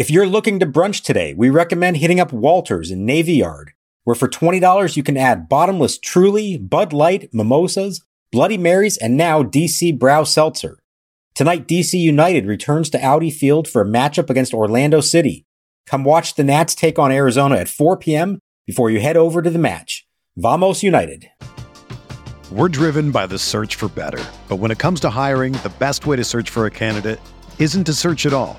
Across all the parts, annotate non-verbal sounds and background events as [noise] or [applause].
If you're looking to brunch today, we recommend hitting up Walters in Navy Yard, where for $20 you can add bottomless Truly, Bud Light, Mimosas, Bloody Marys, and now DC Brau Seltzer. Tonight, DC United returns to Audi Field for a matchup against Orlando City. Come watch the Nats take on Arizona at 4 p.m. before you head over to the match. Vamos United. We're driven by the search for better. But when it comes to hiring, the best way to search for a candidate isn't to search at all.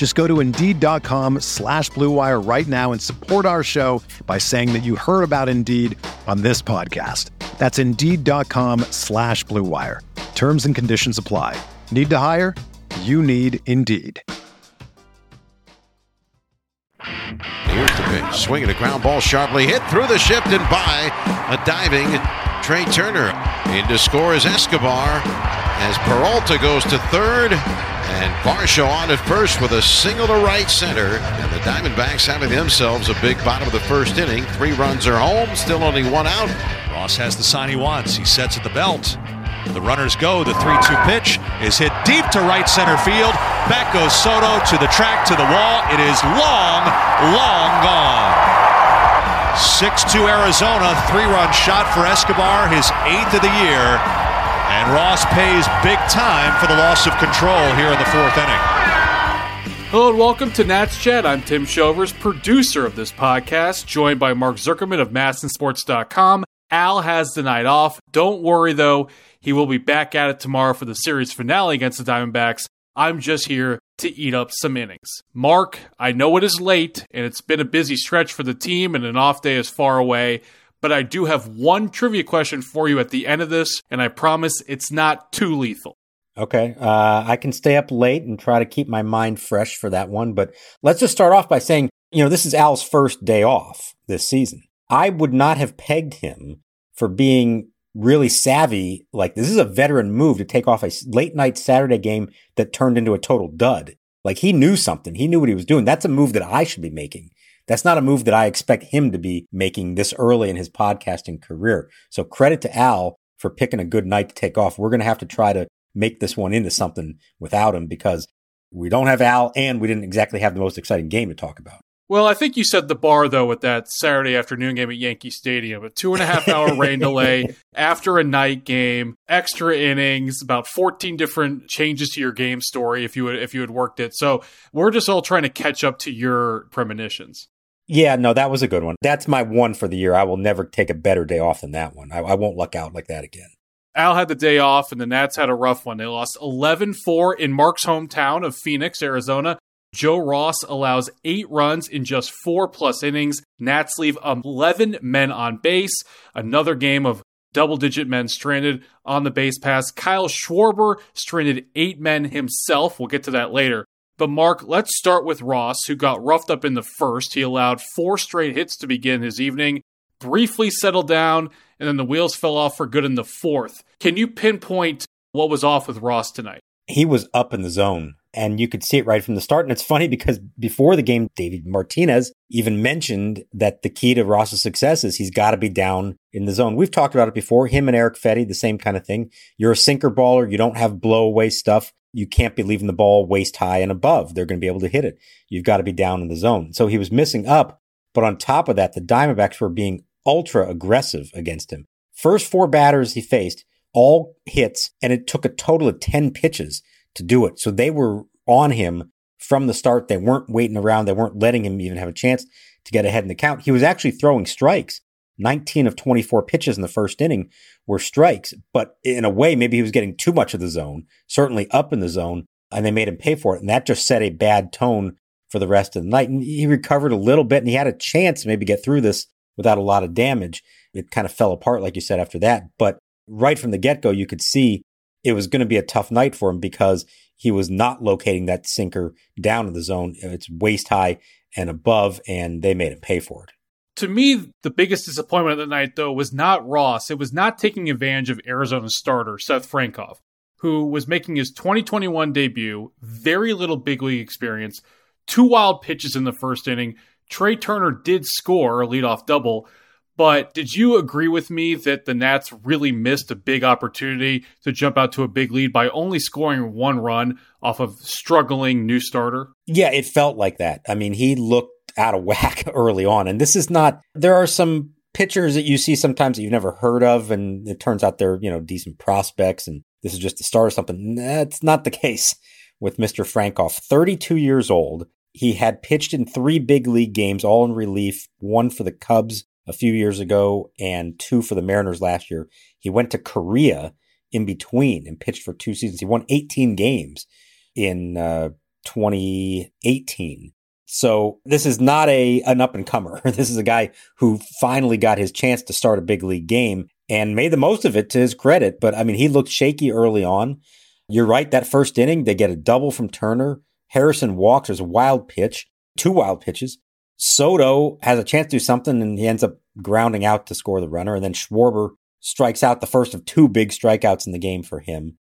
Just go to Indeed.com slash BlueWire right now and support our show by saying that you heard about Indeed on this podcast. That's Indeed.com slash BlueWire. Terms and conditions apply. Need to hire? You need Indeed. Here's the pitch. Swinging a ground ball sharply hit through the shift and by a diving Trea Turner. In to score is Escobar as Peralta goes to third and Varsho on at first with a single to right center. And the Diamondbacks having themselves a big bottom of the first inning. Three runs are home, still only one out. Ross has the sign he wants. He sets at the belt. The runners go. The 3 2 pitch is hit deep to right center field. Back goes Soto to the track, to the wall. It is long, long gone. 6 2 Arizona, three run shot for Escobar, his eighth of the year. And Ross pays big time for the loss of control here in the fourth inning. Hello and welcome to Nats Chat. I'm Tim Shovers, producer of this podcast, joined by Mark Zuckerman of MASNsports.com. Al has the night off. Don't worry though, he will be back at it tomorrow for the series finale against the Diamondbacks. I'm just here to eat up some innings. Mark, I know it is late and it's been a busy stretch for the team and an off day is far away, but I do have one trivia question for you at the end of this, and I promise it's not too lethal. Okay. Uh, I can stay up late and try to keep my mind fresh for that one. But let's just start off by saying, you know, this is Al's first day off this season. I would not have pegged him for being really savvy. Like this is a veteran move to take off a late night Saturday game that turned into a total dud. Like he knew something. He knew what he was doing. That's a move that I should be making. That's not a move that I expect him to be making this early in his podcasting career. So credit to Al for picking a good night to take off. We're going to have to try to make this one into something without him because we don't have Al and we didn't exactly have the most exciting game to talk about. Well, I think you set the bar though with that Saturday afternoon game at Yankee Stadium. A two and a half hour [laughs] rain delay after a night game, extra innings, about fourteen different changes to your game story if you had, if you had worked it. So we're just all trying to catch up to your premonitions. Yeah, no, that was a good one. That's my one for the year. I will never take a better day off than that one. I, I won't luck out like that again. Al had the day off, and the Nats had a rough one. They lost 11 4 in Mark's hometown of Phoenix, Arizona. Joe Ross allows eight runs in just four plus innings. Nats leave 11 men on base. Another game of double digit men stranded on the base pass. Kyle Schwarber stranded eight men himself. We'll get to that later. But Mark, let's start with Ross, who got roughed up in the first. He allowed four straight hits to begin his evening, briefly settled down, and then the wheels fell off for good in the fourth. Can you pinpoint what was off with Ross tonight? He was up in the zone and you could see it right from the start. And it's funny because before the game, Davey Martinez even mentioned that the key to Ross's success is he's got to be down in the zone. We've talked about it before. Him and Erick Fedde, the same kind of thing. You're a sinker baller. You don't have blow away stuff. You can't be leaving the ball waist high and above. They're going to be able to hit it. You've got to be down in the zone. So he was missing up. But on top of that, the Diamondbacks were being ultra aggressive against him. First four batters he faced, all hits, and it took a total of 10 pitches to do it. So they were on him from the start. They weren't waiting around. They weren't letting him even have a chance to get ahead in the count. He was actually throwing strikes. 19 of 24 pitches in the first inning were strikes, but in a way, maybe he was getting too much of the zone, certainly up in the zone, and they made him pay for it. And that just set a bad tone for the rest of the night. And he recovered a little bit and he had a chance to maybe get through this without a lot of damage. It kind of fell apart, like you said, after that. But right from the get go, you could see it was going to be a tough night for him because he was not locating that sinker down in the zone. It's waist high and above, and they made him pay for it. To me, the biggest disappointment of the night, though, was not Ross. It was not taking advantage of Arizona's starter, Seth Frankoff, who was making his 2021 debut, very little big league experience, two wild pitches in the first inning. Trea Turner did score a leadoff double, but did you agree with me that the Nats really missed a big opportunity to jump out to a big lead by only scoring one run off of struggling new starter? Yeah, it felt like that. I mean, he looked out of whack [laughs] early on. And this is not, there are some pitchers that you see sometimes that you've never heard of, and it turns out they're, you know, decent prospects, and this is just the start of something. That's not the [laughs] case with Mr. Frankoff. 32 years old. He had pitched in three big league games, all in relief, one for the Cubs a few years ago and two for the Mariners last year. He went to Korea in between and pitched for two seasons. He won 18 games in uh, 2018. So this is not a an up and comer. [laughs] This is a guy who finally got his chance to start a big league game and made the most of it to his credit. But I mean, he looked shaky early on. You're right. That first inning, they get a double from Turner. Harrison walks. There's a wild pitch, two wild pitches. Soto has a chance to do something and he ends up grounding out to score the runner. And then Schwarber strikes out the first of two big strikeouts in the game for him.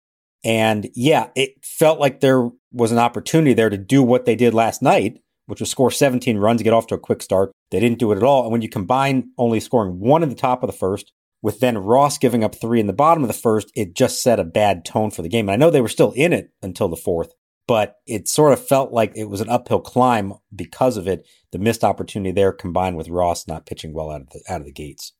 And yeah, it felt like there was an opportunity there to do what they did last night, which was score 17 runs, get off to a quick start. They didn't do it at all. And when you combine only scoring one in the top of the first with then Ross giving up three in the bottom of the first, it just set a bad tone for the game. And I know they were still in it until the fourth, but it sort of felt like it was an uphill climb because of it. The missed opportunity there combined with Ross not pitching well out of the, out of the gates.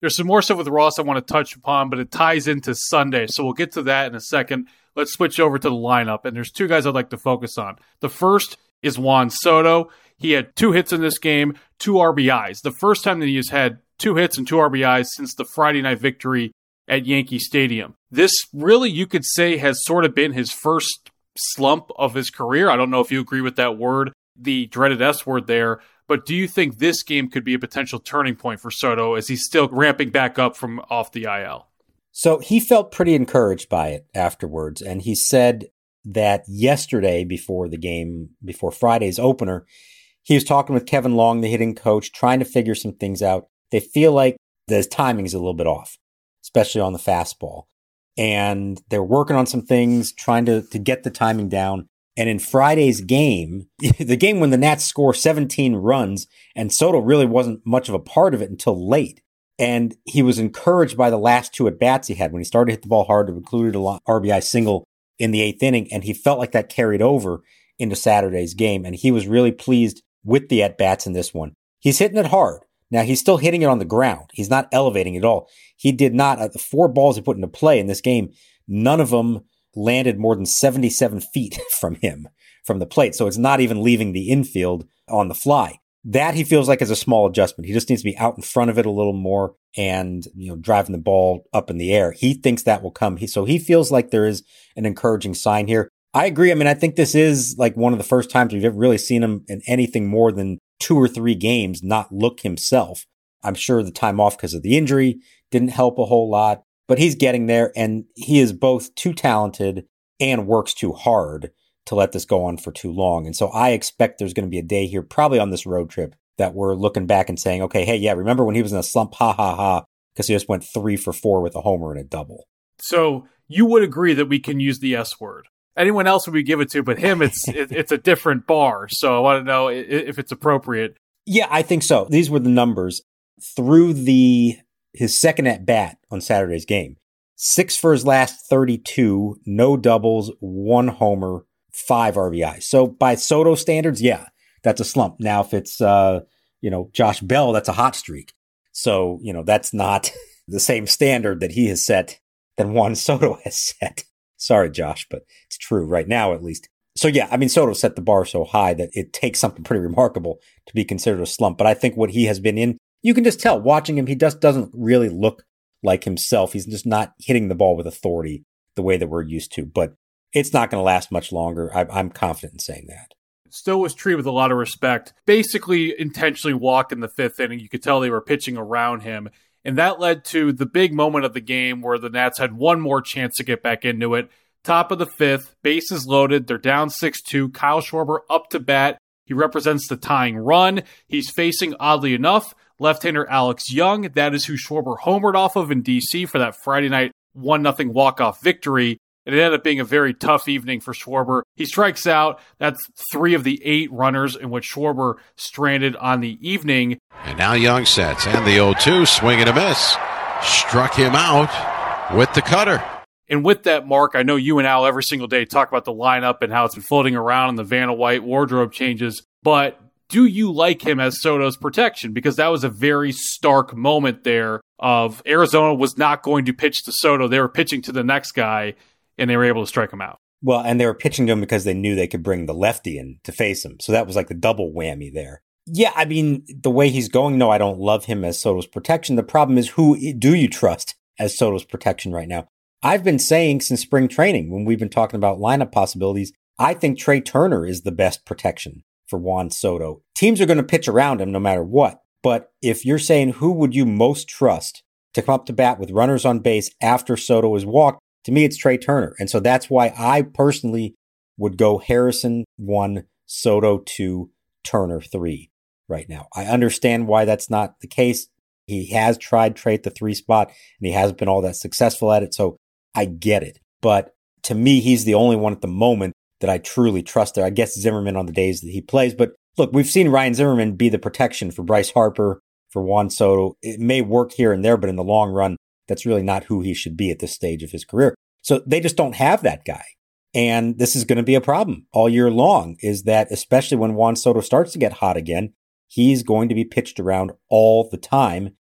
There's some more stuff with Ross I want to touch upon, but it ties into Sunday. So we'll get to that in a second. Let's switch over to the lineup. And there's two guys I'd like to focus on. The first is Juan Soto. He had two hits in this game, two RBIs. The first time that he has had two hits and two RBIs since the Friday night victory at Yankee Stadium. This really, you could say, has sort of been his first slump of his career. I don't know if you agree with that word, the dreaded S word there, but do you think this game could be a potential turning point for Soto as he's still ramping back up from off the IL? So he felt pretty encouraged by it afterwards. And he said that yesterday before the game, before Friday's opener, he was talking with Kevin Long, the hitting coach, trying to figure some things out. They feel like the timing is a little bit off, especially on the fastball and they're working on some things, trying to, to get the timing down. And in Friday's game, [laughs] the game when the Nats score 17 runs and Soto really wasn't much of a part of it until late. And he was encouraged by the last two at bats he had when he started to hit the ball hard, included a lot RBI single in the eighth inning. And he felt like that carried over into Saturday's game. And he was really pleased with the at bats in this one. He's hitting it hard. Now he's still hitting it on the ground. He's not elevating it at all. He did not, uh, the four balls he put into play in this game, none of them landed more than 77 feet [laughs] from him, from the plate. So it's not even leaving the infield on the fly. That he feels like is a small adjustment. He just needs to be out in front of it a little more and, you know, driving the ball up in the air. He thinks that will come. He, so he feels like there is an encouraging sign here. I agree. I mean, I think this is like one of the first times we've ever really seen him in anything more than two or three games not look himself. I'm sure the time off because of the injury didn't help a whole lot, but he's getting there and he is both too talented and works too hard to let this go on for too long. And so I expect there's going to be a day here, probably on this road trip, that we're looking back and saying, okay, hey, yeah, remember when he was in a slump? Ha ha ha. Because he just went three for four with a homer and a double. So you would agree that we can use the S word anyone else would we give it to, but him, it's [laughs] it, it's a different bar. So I want to know if it's appropriate. Yeah, I think so. These were the numbers through the his second at bat on Saturday's game. Six for his last 32, no doubles, one homer, five RBI. So by Soto standards, yeah, that's a slump. Now, if it's, uh, you know, Josh Bell, that's a hot streak. So, you know, that's not [laughs] the same standard that he has set than Juan [laughs] Soto has set. Sorry, Josh, but it's true right now, at least. So yeah, I mean, Soto set the bar so high that it takes something pretty remarkable to be considered a slump. But I think what he has been in, you can just tell watching him, he just doesn't really look like himself. He's just not hitting the ball with authority the way that we're used to. But it's not going to last much longer. I, I'm confident in saying that. Soto was treated with a lot of respect. Basically, intentionally walked in the fifth inning. You could tell they were pitching around him. And that led to the big moment of the game where the Nats had one more chance to get back into it. Top of the fifth, bases loaded. They're down 6 2. Kyle Schwarber up to bat. He represents the tying run. He's facing, oddly enough, left hander Alex Young. That is who Schwarber homered off of in DC for that Friday night 1 0 walk off victory. It ended up being a very tough evening for Schwarber. He strikes out. That's three of the eight runners in which Schwarber stranded on the evening. And now Young sets, and the 0 2, swing and a miss. Struck him out with the cutter. And with that, Mark, I know you and Al every single day talk about the lineup and how it's been floating around and the Vanna White wardrobe changes. But do you like him as Soto's protection? Because that was a very stark moment there of Arizona was not going to pitch to Soto. They were pitching to the next guy and they were able to strike him out. Well, and they were pitching to him because they knew they could bring the lefty in to face him. So that was like the double whammy there. Yeah, I mean, the way he's going, no, I don't love him as Soto's protection. The problem is who do you trust as Soto's protection right now? I've been saying since spring training when we've been talking about lineup possibilities, I think Trea Turner is the best protection for Juan Soto. Teams are going to pitch around him no matter what. But if you're saying who would you most trust to come up to bat with runners on base after Soto is walked, to me, it's Trea Turner. And so that's why I personally would go Harrison one, Soto two, Turner three right now. I understand why that's not the case. He has tried Trea at the three spot and he hasn't been all that successful at it. So I get it. But to me, he's the only one at the moment that I truly trust there. I guess Zimmerman on the days that he plays. But look, we've seen Ryan Zimmerman be the protection for Bryce Harper, for Juan Soto. It may work here and there, but in the long run, that's really not who he should be at this stage of his career. So they just don't have that guy. And this is going to be a problem all year long is that especially when Juan Soto starts to get hot again, he's going to be pitched around all the time.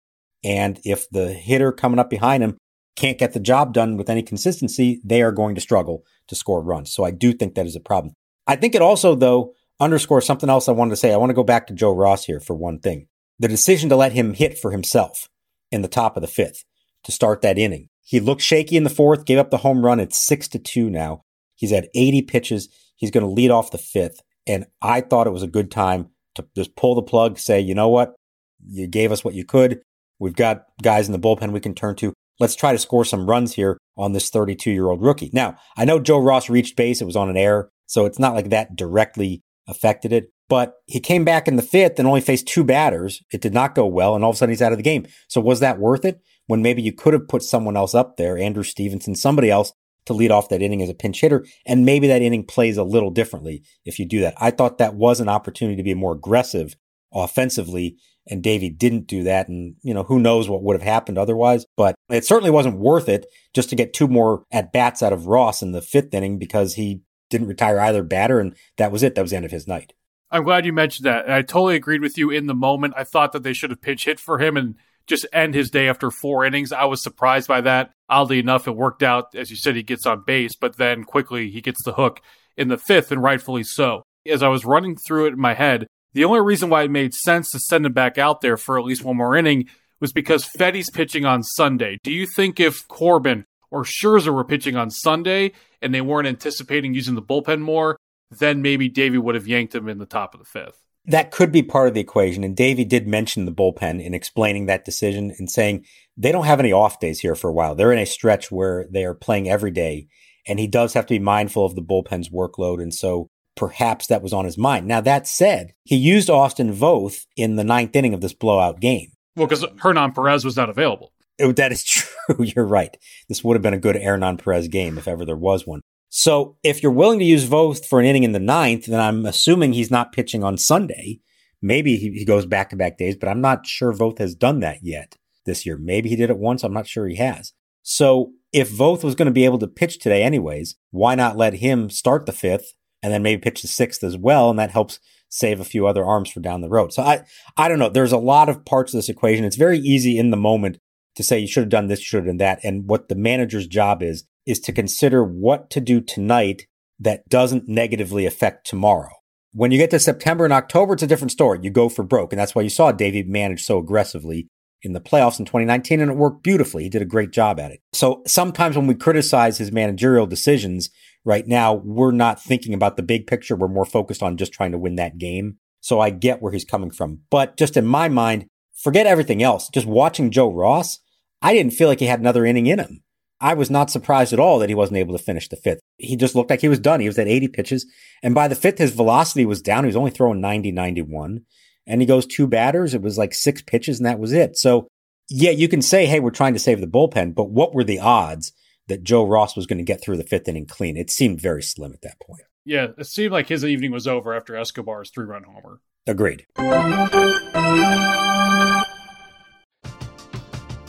And if the hitter coming up behind him can't get the job done with any consistency, they are going to struggle to score runs. So I do think that is a problem. I think it also, though, underscores something else I wanted to say. I want to go back to Joe Ross here for one thing. The decision to let him hit for himself in the top of the fifth to start that inning. He looked shaky in the fourth, gave up the home run. It's six to two now. He's had 80 pitches. He's going to lead off the fifth. And I thought it was a good time to just pull the plug, say, you know what? You gave us what you could. We've got guys in the bullpen we can turn to. Let's try to score some runs here on this 32 year old rookie. Now, I know Joe Ross reached base. It was on an error. So it's not like that directly affected it, but he came back in the fifth and only faced two batters. It did not go well. And all of a sudden he's out of the game. So was that worth it when maybe you could have put someone else up there, Andrew Stevenson, somebody else to lead off that inning as a pinch hitter. And maybe that inning plays a little differently if you do that. I thought that was an opportunity to be more aggressive offensively. And Davey didn't do that. And, you know, who knows what would have happened otherwise, but it certainly wasn't worth it just to get two more at bats out of Ross in the fifth inning because he didn't retire either batter. And that was it. That was the end of his night. I'm glad you mentioned that. I totally agreed with you in the moment. I thought that they should have pitch hit for him and just end his day after four innings. I was surprised by that. Oddly enough, it worked out. As you said, he gets on base, but then quickly he gets the hook in the fifth, and rightfully so. As I was running through it in my head, the only reason why it made sense to send him back out there for at least one more inning was because Fedde's pitching on Sunday. Do you think if Corbin or Scherzer were pitching on Sunday and they weren't anticipating using the bullpen more, then maybe Davey would have yanked him in the top of the fifth? That could be part of the equation. And Davey did mention the bullpen in explaining that decision and saying they don't have any off days here for a while. They're in a stretch where they are playing every day. And he does have to be mindful of the bullpen's workload. And so perhaps that was on his mind. Now, that said, he used Austin Voth in the ninth inning of this blowout game. Well, because Hernan Perez was not available. It, that is [laughs] true. You're right. This would have been a good Hernan Perez game if ever there was one. So if you're willing to use Voth for an inning in the ninth, then I'm assuming he's not pitching on Sunday. Maybe he, he goes back to back days, but I'm not sure Voth has done that yet this year. Maybe he did it once. I'm not sure he has. So if Voth was going to be able to pitch today anyways, why not let him start the fifth and then maybe pitch the sixth as well. And that helps save a few other arms for down the road. So I, I don't know. There's a lot of parts of this equation. It's very easy in the moment to say you should have done this, you should have done that. And what the manager's job is, is to consider what to do tonight that doesn't negatively affect tomorrow. When you get to September and October, it's a different story. You go for broke. And that's why you saw Davey manage so aggressively in the playoffs in 2019 and it worked beautifully. He did a great job at it. So sometimes when we criticize his managerial decisions, right now, we're not thinking about the big picture. We're more focused on just trying to win that game. So I get where he's coming from. But just in my mind, forget everything else. Just watching Joe Ross, I didn't feel like he had another inning in him. I was not surprised at all that he wasn't able to finish the fifth. He just looked like he was done. He was at 80 pitches. And by the fifth, his velocity was down. He was only throwing 90, 91. And he goes two batters. It was like six pitches and that was it. So yeah, you can say, Hey, we're trying to save the bullpen, but what were the odds that Joe Ross was going to get through the fifth inning clean? It seemed very slim at that point. Yeah, it seemed like his evening was over after Escobar's three run homer. Agreed.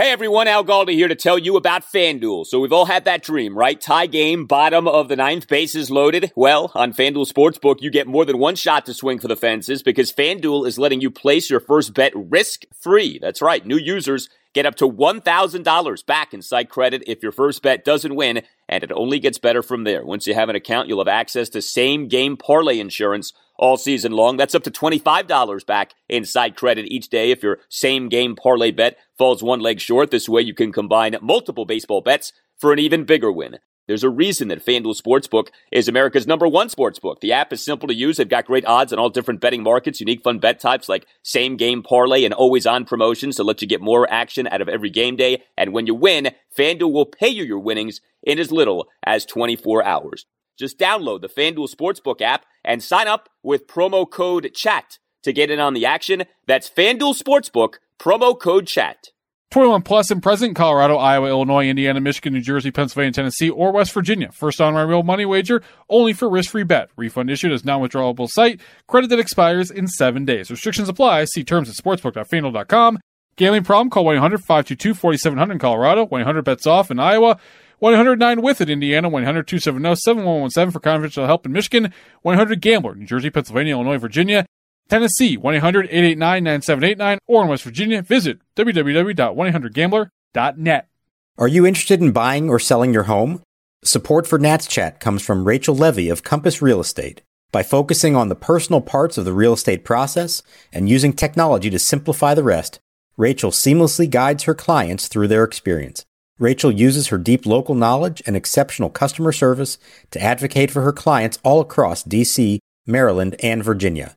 Hey everyone, Al Galdi here to tell you about FanDuel. So we've all had that dream, right? Tie game, bottom of the ninth, bases loaded. Well, on FanDuel Sportsbook, you get more than one shot to swing for the fences because FanDuel is letting you place your first bet risk free. That's right. New users get up to $1,000 back in site credit if your first bet doesn't win, and it only gets better from there. Once you have an account, you'll have access to same game parlay insurance all season long. That's up to $25 back in site credit each day if your same game parlay bet falls one leg short. This way you can combine multiple baseball bets for an even bigger win. There's a reason that FanDuel Sportsbook is America's number one sportsbook. The app is simple to use. They've got great odds on all different betting markets, unique fun bet types like same game parlay and always on promotions to let you get more action out of every game day. And when you win, FanDuel will pay you your winnings in as little as 24 hours. Just download the FanDuel Sportsbook app and sign up with promo code CHAT to get in on the action. That's FanDuel Sportsbook, promo code CHAT. 21 plus and present Colorado, Iowa, Illinois, Indiana, Michigan, New Jersey, Pennsylvania, Tennessee, or West Virginia. First on my real money wager, only for risk-free bet. Refund issued as non-withdrawable site. Credit that expires in seven days. Restrictions apply. See terms at sportsbook.fanduel.com. Gambling problem? Call 1-800-522-4700 in Colorado. 1-800-BETS OFF in Iowa. 109 with it, Indiana, 100 270 7117 for confidential help in Michigan, 100 Gambler, New Jersey, Pennsylvania, Illinois, Virginia, Tennessee, 1 800 889 9789, or in West Virginia, visit www.1800gambler.net. Are you interested in buying or selling your home? Support for Nats Chat comes from Rachel Levy of Compass Real Estate. By focusing on the personal parts of the real estate process and using technology to simplify the rest, Rachel seamlessly guides her clients through their experience. Rachel uses her deep local knowledge and exceptional customer service to advocate for her clients all across DC, Maryland, and Virginia.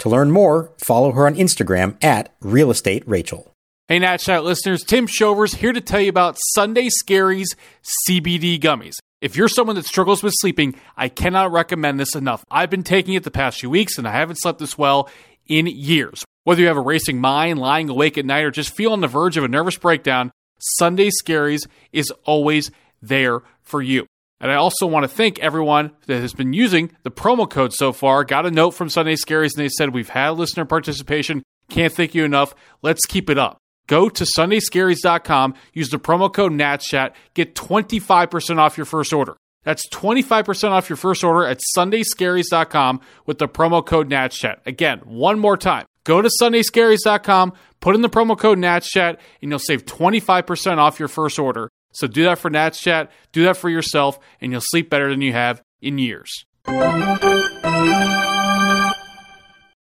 To learn more, follow her on Instagram at Real Estate Rachel. Hey, Nat listeners, Tim Shovers here to tell you about Sunday Scaries CBD gummies. If you're someone that struggles with sleeping, I cannot recommend this enough. I've been taking it the past few weeks and I haven't slept this well in years. Whether you have a racing mind, lying awake at night, or just feel on the verge of a nervous breakdown, Sunday Scaries is always there for you. And I also want to thank everyone that has been using the promo code so far. Got a note from Sunday Scaries and they said, We've had listener participation. Can't thank you enough. Let's keep it up. Go to sundayscaries.com, use the promo code NATSCHAT, get 25% off your first order. That's 25% off your first order at sundayscaries.com with the promo code NATSCHAT. Again, one more time. Go to sundayscaries.com, put in the promo code NATSCHAT, and you'll save 25% off your first order. So do that for NATSCHAT, do that for yourself, and you'll sleep better than you have in years.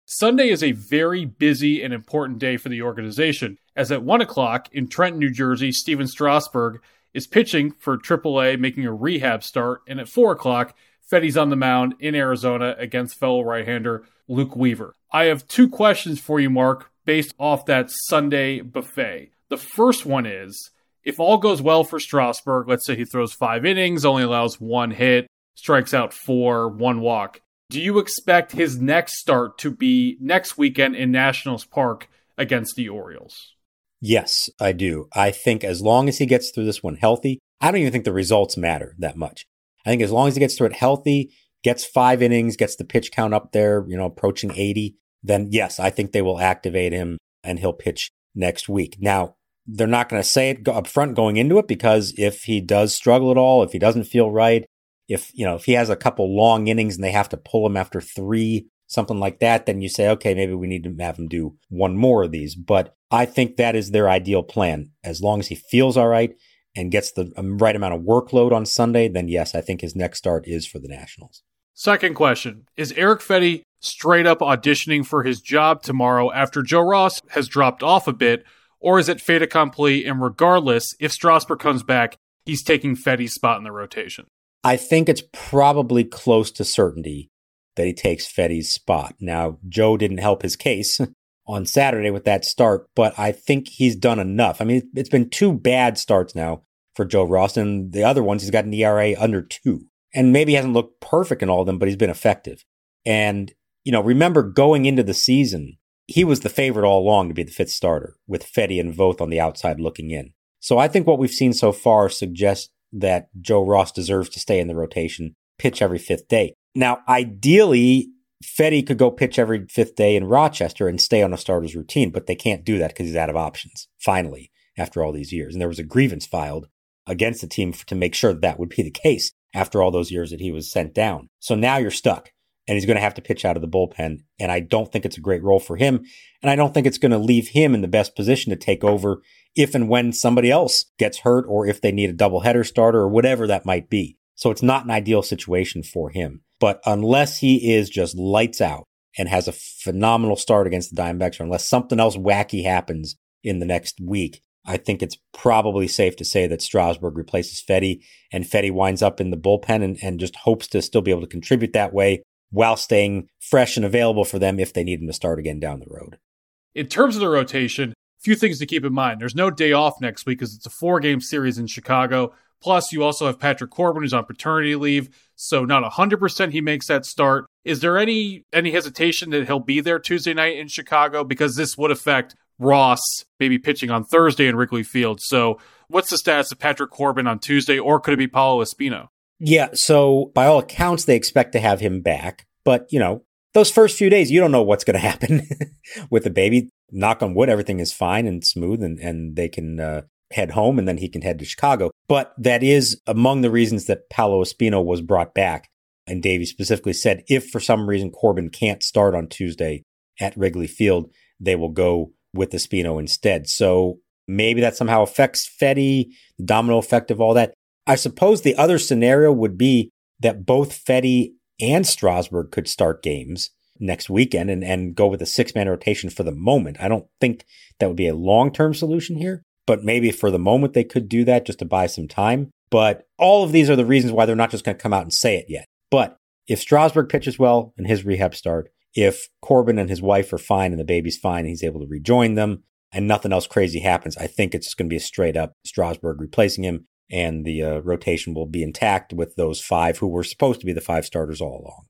Sunday is a very busy and important day for the organization, as at 1 o'clock in Trenton, New Jersey, Stephen Strasburg is pitching for AAA, making a rehab start, and at 4 o'clock, Fedde's on the mound in Arizona against fellow right hander Luke Weaver. I have two questions for you, Mark, based off that Sunday buffet. The first one is if all goes well for Strasburg, let's say he throws five innings, only allows one hit, strikes out four, one walk. Do you expect his next start to be next weekend in Nationals Park against the Orioles? Yes, I do. I think as long as he gets through this one healthy, I don't even think the results matter that much. I think as long as he gets through it healthy, gets five innings, gets the pitch count up there, you know, approaching 80, then yes, I think they will activate him and he'll pitch next week. Now, they're not going to say it up front going into it because if he does struggle at all, if he doesn't feel right, if you know if he has a couple long innings and they have to pull him after three something like that then you say okay maybe we need to have him do one more of these. But i think that is their ideal plan. As long as he feels all right and gets the um, right amount of workload on sunday then yes i think his next start is for the nationals second question is Erick fedde straight up auditioning for his job tomorrow after joe ross has dropped off a bit or is it fait accompli and regardless if strasburg comes back he's taking fedde's spot in the rotation I think it's probably close to certainty that he takes Fedde's spot. Now, Joe didn't help his case [laughs] on Saturday with that start, but I think he's done enough. I mean, it's been two bad starts now for Joe Ross, and the other ones he's got an ERA under two. And maybe hasn't looked perfect in all of them, but he's been effective. And, you know, remember going into the season, he was the favorite all along to be the fifth starter with Fedde and Voth on the outside looking in. So I think what we've seen so far suggests that Joe Ross deserves to stay in the rotation, pitch every fifth day. Now, ideally, Fedde could go pitch every fifth day in Rochester and stay on a starter's routine, but they can't do that because he's out of options, finally, after all these years. And there was a grievance filed against the team to make sure that, that would be the case after all those years that he was sent down. So now you're stuck and he's going to have to pitch out of the bullpen. And I don't think it's a great role for him. And I don't think it's going to leave him in the best position to take over if and when somebody else gets hurt or if they need a doubleheader starter or whatever that might be. So it's not an ideal situation for him. But unless he is just lights out and has a phenomenal start against the Diamondbacks, or unless something else wacky happens in the next week, I think it's probably safe to say that Strasburg replaces Fedde, and Fedde winds up in the bullpen and, and just hopes to still be able to contribute that way while staying fresh and available for them if they need him to start again down the road. In terms of the rotation, a few things to keep in mind. There's no day off next week because it's a four game series in Chicago. Plus, you also have Patrick Corbin who's on paternity leave, so not 100% he makes that start. Is there any any hesitation that he'll be there Tuesday night in Chicago because this would affect Ross maybe pitching on Thursday in Wrigley Field? So, what's the status of Patrick Corbin on Tuesday, or could it be Paolo Espino? Yeah, so by all accounts, they expect to have him back, but you know, those first few days, you don't know what's going [laughs] to happen with the baby. Knock on wood, everything is fine and smooth, and, and they can uh, head home, and then he can head to Chicago. But that is among the reasons that Paolo Espino was brought back. And Davey specifically said if for some reason Corbin can't start on Tuesday at Wrigley Field, they will go with Espino instead. So maybe that somehow affects Fedde, the domino effect of all that. I suppose the other scenario would be that both Fedde and Strasburg could start games next weekend and, and go with a six man rotation for the moment. I don't think that would be a long term solution here, but maybe for the moment they could do that just to buy some time. But all of these are the reasons why they're not just going to come out and say it yet. But if Strasburg pitches well in his rehab start, if Corbin and his wife are fine and the baby's fine and he's able to rejoin them and nothing else crazy happens, I think it's just going to be a straight up Strasburg replacing him and the uh, rotation will be intact with those five who were supposed to be the five starters all along.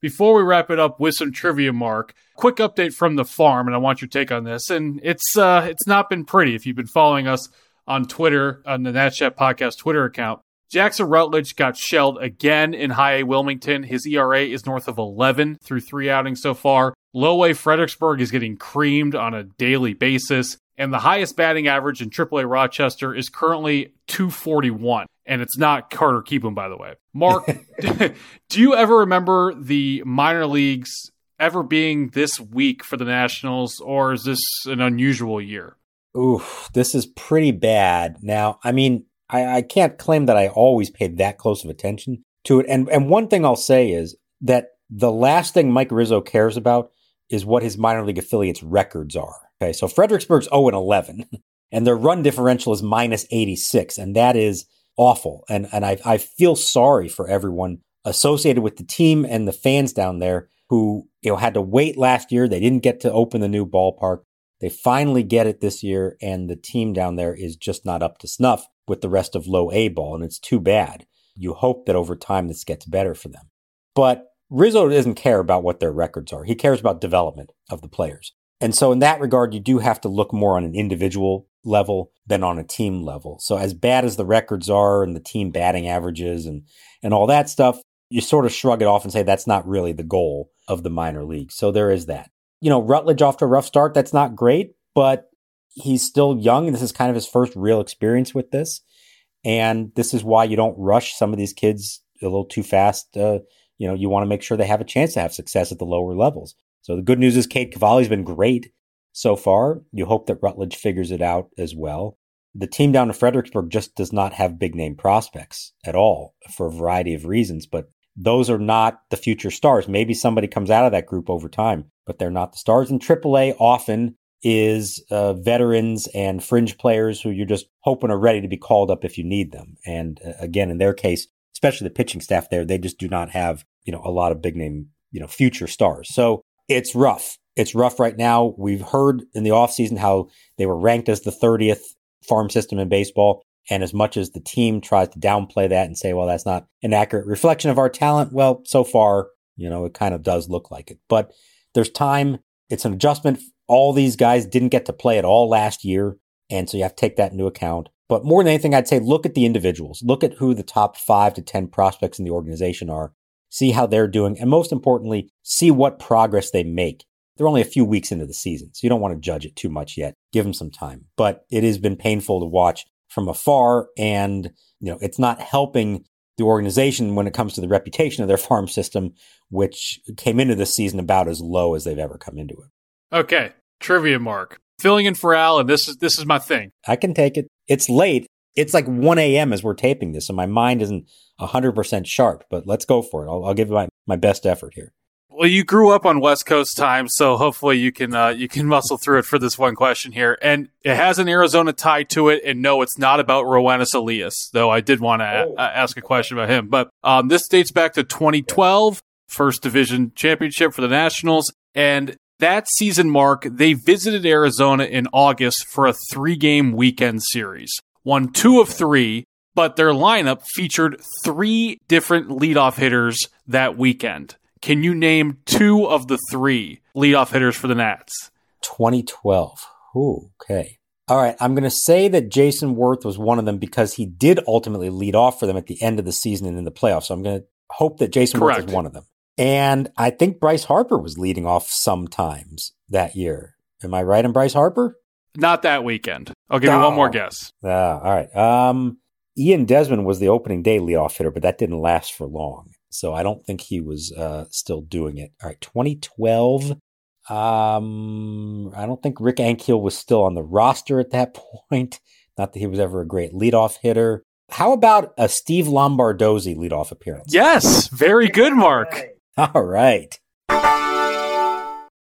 Before we wrap it up with some trivia, Mark, quick update from the farm, and I want your take on this. And it's uh, it's not been pretty. If you've been following us on Twitter on the Nats Chat Podcast Twitter account, Jackson Rutledge got shelled again in High A Wilmington. His ERA is north of 11 through three outings so far. Low A Fredericksburg is getting creamed on a daily basis. And the highest batting average in AAA Rochester is currently 241. And it's not Carter Kieboom, by the way. Mark, [laughs] [laughs] do you ever remember the minor leagues ever being this weak for the Nationals, or is this an unusual year? Ooh, this is pretty bad. Now, I mean, I, I can't claim that I always paid that close of attention to it. And and one thing I'll say is that the last thing Mike Rizzo cares about is what his minor league affiliates records are. Okay, so Fredericksburg's 0 and 11, [laughs] and their run differential is minus 86, and that is awful. And and I I feel sorry for everyone associated with the team and the fans down there who you know had to wait last year. They didn't get to open the new ballpark. They finally get it this year, and the team down there is just not up to snuff with the rest of low A ball, and it's too bad. You hope that over time this gets better for them. But Rizzo doesn't care about what their records are. He cares about development of the players. And so in that regard, you do have to look more on an individual level than on a team level. So as bad as the records are and the team batting averages and, and all that stuff, you sort of shrug it off and say that's not really the goal of the minor league. So there is that. You know, Rutledge off to a rough start. That's not great, but he's still young this is kind of his first real experience with this. And this is why you don't rush some of these kids a little too fast. Uh, you know, you want to make sure they have a chance to have success at the lower levels. So the good news is Cade Cavalli's been great so far. You hope that Rutledge figures it out as well. The team down in Fredericksburg just does not have big name prospects at all for a variety of reasons, but those are not the future stars. Maybe somebody comes out of that group over time, but they're not the stars. And AAA often is uh, veterans and fringe players who you're just hoping are ready to be called up if you need them. And uh, again, in their case, especially the pitching staff there, they just do not have, you know, a lot of big name, you know, future stars. So it's rough. It's rough right now. We've heard in the offseason how they were ranked as the 30th farm system in baseball. And as much as the team tries to downplay that and say, well, that's not an accurate reflection of our talent, well, so far, you know, it kind of does look like it. But there's time. It's an adjustment. All these guys didn't get to play at all last year. And so you have to take that into account. But more than anything, I'd say look at the individuals. Look at who the top five to 10 prospects in the organization are. See how they're doing. And most importantly, see what progress they make. They're only a few weeks into the season, so you don't want to judge it too much yet. Give them some time. But it has been painful to watch from afar. And, you know, it's not helping the organization when it comes to the reputation of their farm system, which came into this season about as low as they've ever come into it. Okay. Trivia mark. Filling in for Al, and this is this is my thing. I can take it. It's late. It's like 1 a.m. as we're taping this, so my mind isn't 100% sharp, but let's go for it. I'll, I'll give my, my best effort here. Well, you grew up on West Coast time, so hopefully you can uh, you can muscle through it for this one question here. And it has an Arizona tie to it. And no, it's not about Roenis Elias, though. I did want to a- oh. ask a question about him. But um, this dates back to 2012, first division championship for the Nationals, and that season mark they visited Arizona in August for a three game weekend series. Won two of three, but their lineup featured three different leadoff hitters that weekend. Can you name two of the three leadoff hitters for the Nats? 2012. Ooh, okay. All right. I'm going to say that Jason Werth was one of them because he did ultimately lead off for them at the end of the season and in the playoffs. So I'm going to hope that Jason Correct. Werth is one of them. And I think Bryce Harper was leading off sometimes that year. Am I right on Bryce Harper? Not that weekend. I'll give oh. you one more guess. Uh, all right. Um, Ian Desmond was the opening day leadoff hitter, but that didn't last for long. So I don't think he was uh, still doing it. All right, 2012. Um, I don't think Rick Ankiel was still on the roster at that [laughs] point. Not that he was ever a great leadoff hitter. How about a Steve Lombardozzi leadoff appearance? Yes, very good, Mark. [laughs] All right.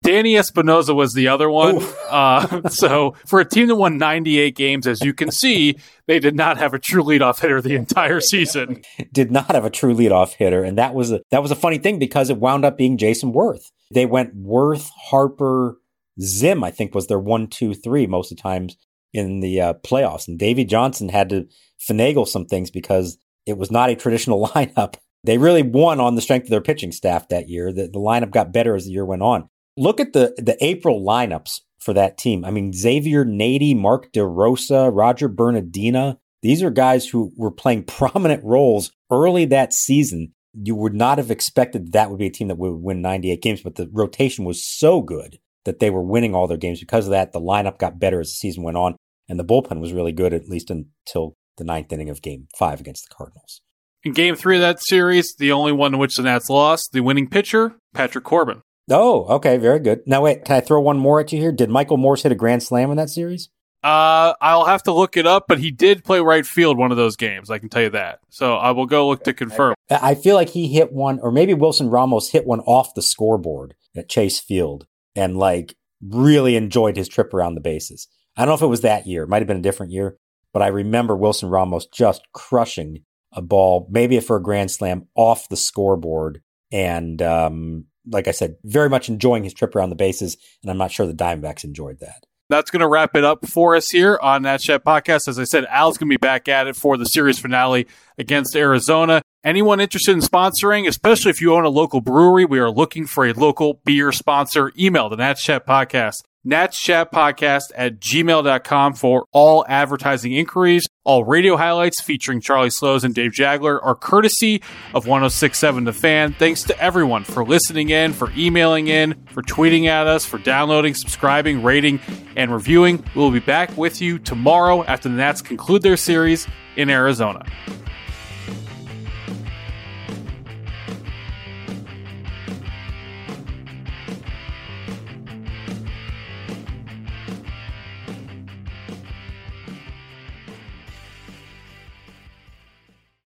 Danny Espinosa was the other one. [laughs] Uh, so for a team that won 98 games, as you can see, they did not have a true leadoff hitter the entire season. Did not have a true leadoff hitter, and that was a that was a funny thing because it wound up being Jason Werth. They went Werth, Harper, Zim. I think was their one, two, three most of the times in the uh, playoffs. And Davey Johnson had to finagle some things because it was not a traditional [laughs] lineup. They really won on the strength of their pitching staff that year. The, the lineup got better as the year went on. Look at the, the April lineups for that team. I mean, Xavier Nady, Mark DeRosa, Roger Bernadina. These are guys who were playing [laughs] prominent roles early that season. You would not have expected that would be a team that would win 98 games, but the rotation was so good that they were winning all their games. Because of that, the lineup got better as the season went on, and the bullpen was really good, at least until the ninth inning of game five against the Cardinals. In game three of that series, the only one in which the Nats lost, the winning pitcher, Patrick Corbin. Oh, okay, very good. Now, wait, can I throw one more at you here? Did Michael Morse hit a grand slam in that series? Uh, I'll have to look it up, but he did play right field one of those games. I can tell you that. So I will go look to confirm. I feel like he hit one, or maybe Wilson Ramos hit one off the scoreboard at Chase Field and like really enjoyed his trip around the bases. I don't know if it was that year. It might have been a different year, but I remember Wilson Ramos just crushing a ball, maybe for a grand slam off the scoreboard. And, um, like I said, very much enjoying his trip around the bases. And I'm not sure the Diamondbacks enjoyed that. That's going to wrap it up for us here on Nats Chat podcast. As I said, Al's going to be back at it for the series finale against Arizona. Anyone interested in sponsoring, especially if you own a local brewery, we are looking for a local beer sponsor. Email the Nats Chat Podcast Nats Chat Podcast at gmail.com for all advertising inquiries. All radio highlights featuring Charlie Slowes and Dave Jageler are courtesy of 1067 The Fan. Thanks to everyone for listening in, for emailing in, for tweeting at us, for downloading, subscribing, rating, and reviewing. We'll be back with you tomorrow after the Nats conclude their series in Arizona.